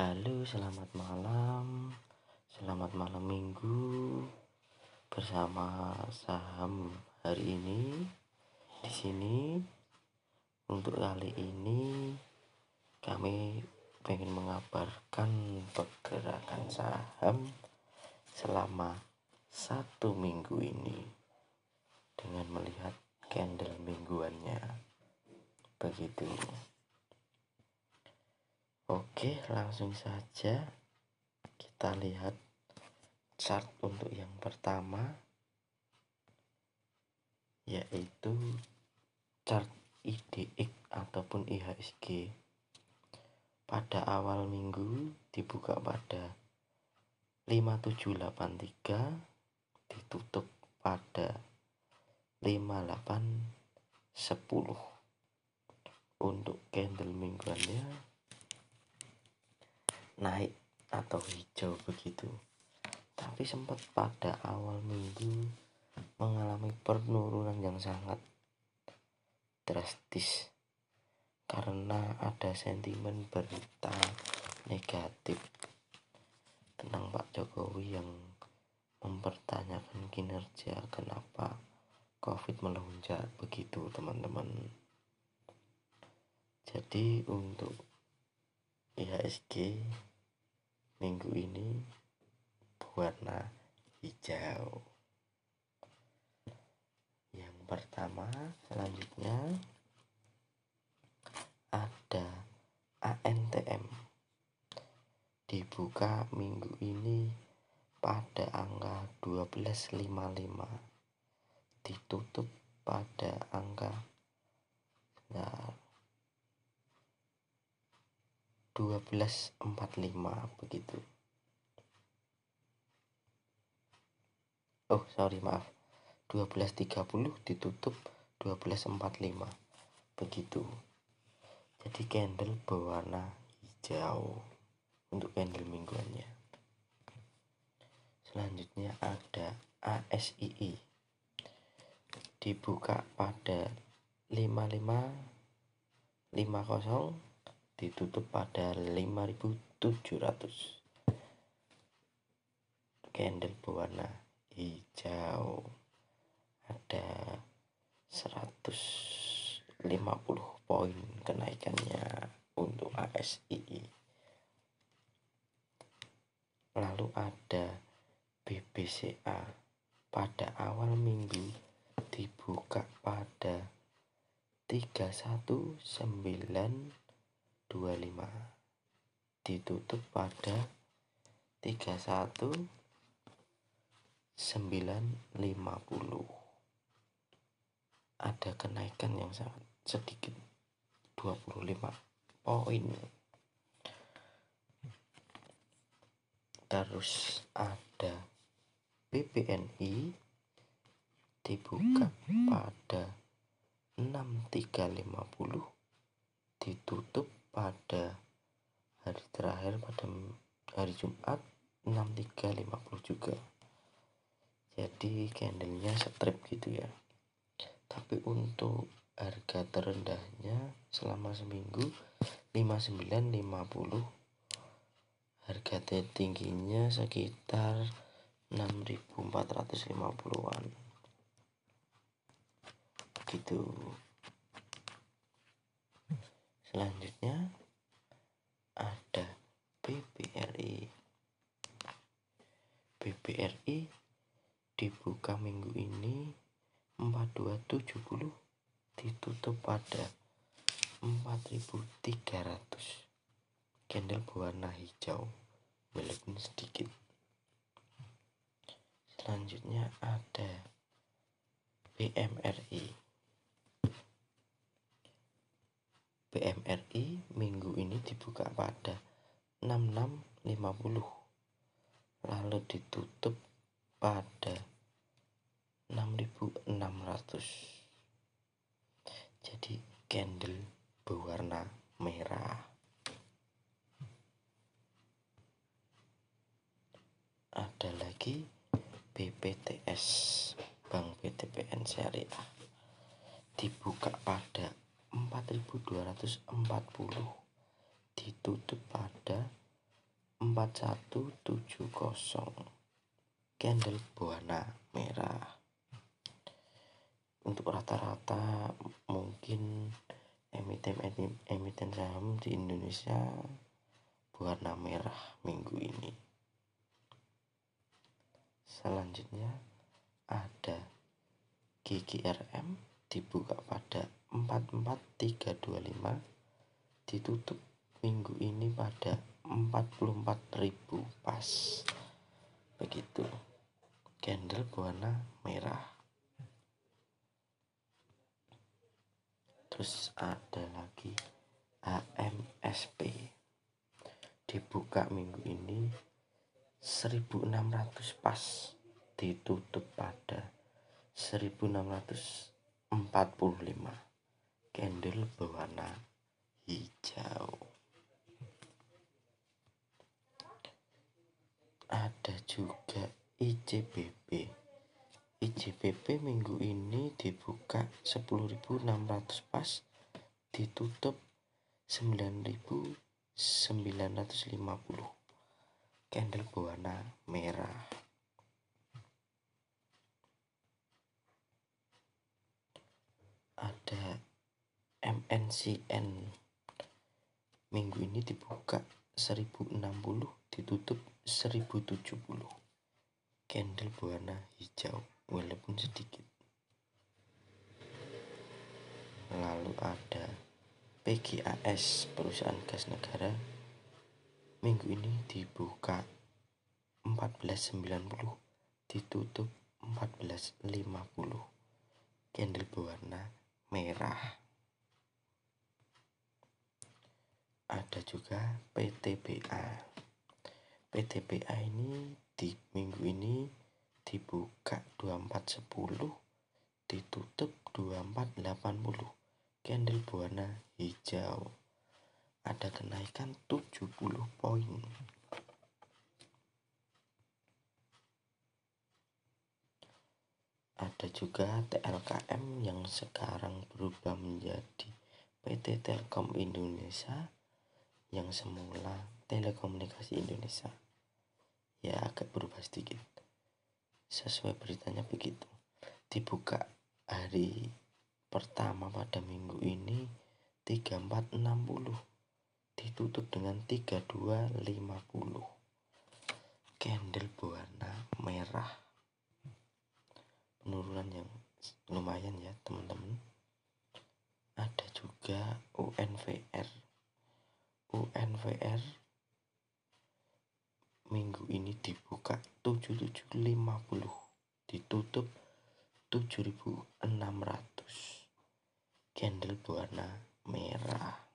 Halo, selamat malam. Selamat malam Minggu bersama saham hari ini. Di sini untuk kali ini kami ingin mengabarkan pergerakan saham selama satu minggu ini dengan melihat candle mingguannya. Begitu. Oke, langsung saja kita lihat chart untuk yang pertama yaitu chart IDX ataupun IHSG. Pada awal minggu dibuka pada 5783 ditutup pada 5810 untuk candle mingguannya naik atau hijau begitu. Tapi sempat pada awal minggu mengalami penurunan yang sangat drastis karena ada sentimen berita negatif. Tentang Pak Jokowi yang mempertanyakan kinerja kenapa COVID melonjak begitu teman-teman. Jadi untuk IHSG minggu ini berwarna hijau. Yang pertama selanjutnya ada ANTM dibuka minggu ini pada angka 1255 ditutup pada angka nah, 1245 begitu. Oh sorry maaf. 1230 ditutup 1245 begitu. Jadi candle berwarna hijau untuk candle mingguannya. Selanjutnya ada ASII dibuka pada 5550 ditutup pada 5700 candle berwarna hijau ada 150 poin kenaikannya untuk ASI lalu ada BBCA pada awal minggu dibuka pada 319 25 ditutup pada 31 950 ada kenaikan yang sangat sedikit 25 poin. Terus ada BPNI dibuka pada 6350 ditutup pada hari terakhir pada hari Jumat 6350 juga. Jadi candlenya strip gitu ya. Tapi untuk harga terendahnya selama seminggu 5950 harga tertingginya sekitar 6450-an gitu Selanjutnya ada BBRI. BBRI dibuka minggu ini 4270 ditutup pada 4300 candle berwarna hijau walaupun sedikit. Selanjutnya ada BMRI BMRI minggu ini dibuka pada 6650 lalu ditutup pada 6600 jadi candle berwarna merah. Ada lagi BPTS Bank BTPN Syariah. Dibuka pada 4240 ditutup pada 4170 candle berwarna merah. Untuk rata-rata mungkin emiten emiten saham di Indonesia berwarna merah minggu ini. Selanjutnya ada GGRM dibuka pada 44325 ditutup minggu ini pada 44.000 pas. Begitu. Candle berwarna merah. Terus ada lagi AMSP dibuka minggu ini 1600 pas. Ditutup pada 1645 candle berwarna hijau. Ada juga ICBP ICBP minggu ini dibuka 10.600 pas ditutup 9.950 candle berwarna merah. Ada MNCN minggu ini dibuka 1060 ditutup 1070 candle berwarna hijau walaupun sedikit. Lalu ada PGAS perusahaan gas negara. Minggu ini dibuka 1490 ditutup 1450 candle berwarna merah ada juga PTBA PTBA ini di minggu ini dibuka 2410 ditutup 2480 candle berwarna hijau. Ada kenaikan 70 poin. Ada juga TLKM yang sekarang berubah menjadi PT Telkom Indonesia yang semula Telekomunikasi Indonesia. Ya agak berubah sedikit. Sesuai beritanya begitu. Dibuka hari pertama pada minggu ini 3460 ditutup dengan 3250 candle berwarna merah. Penurunan yang lumayan ya teman-teman. Ada juga UNVR UNVR minggu ini dibuka 7750 ditutup 7600 candle berwarna merah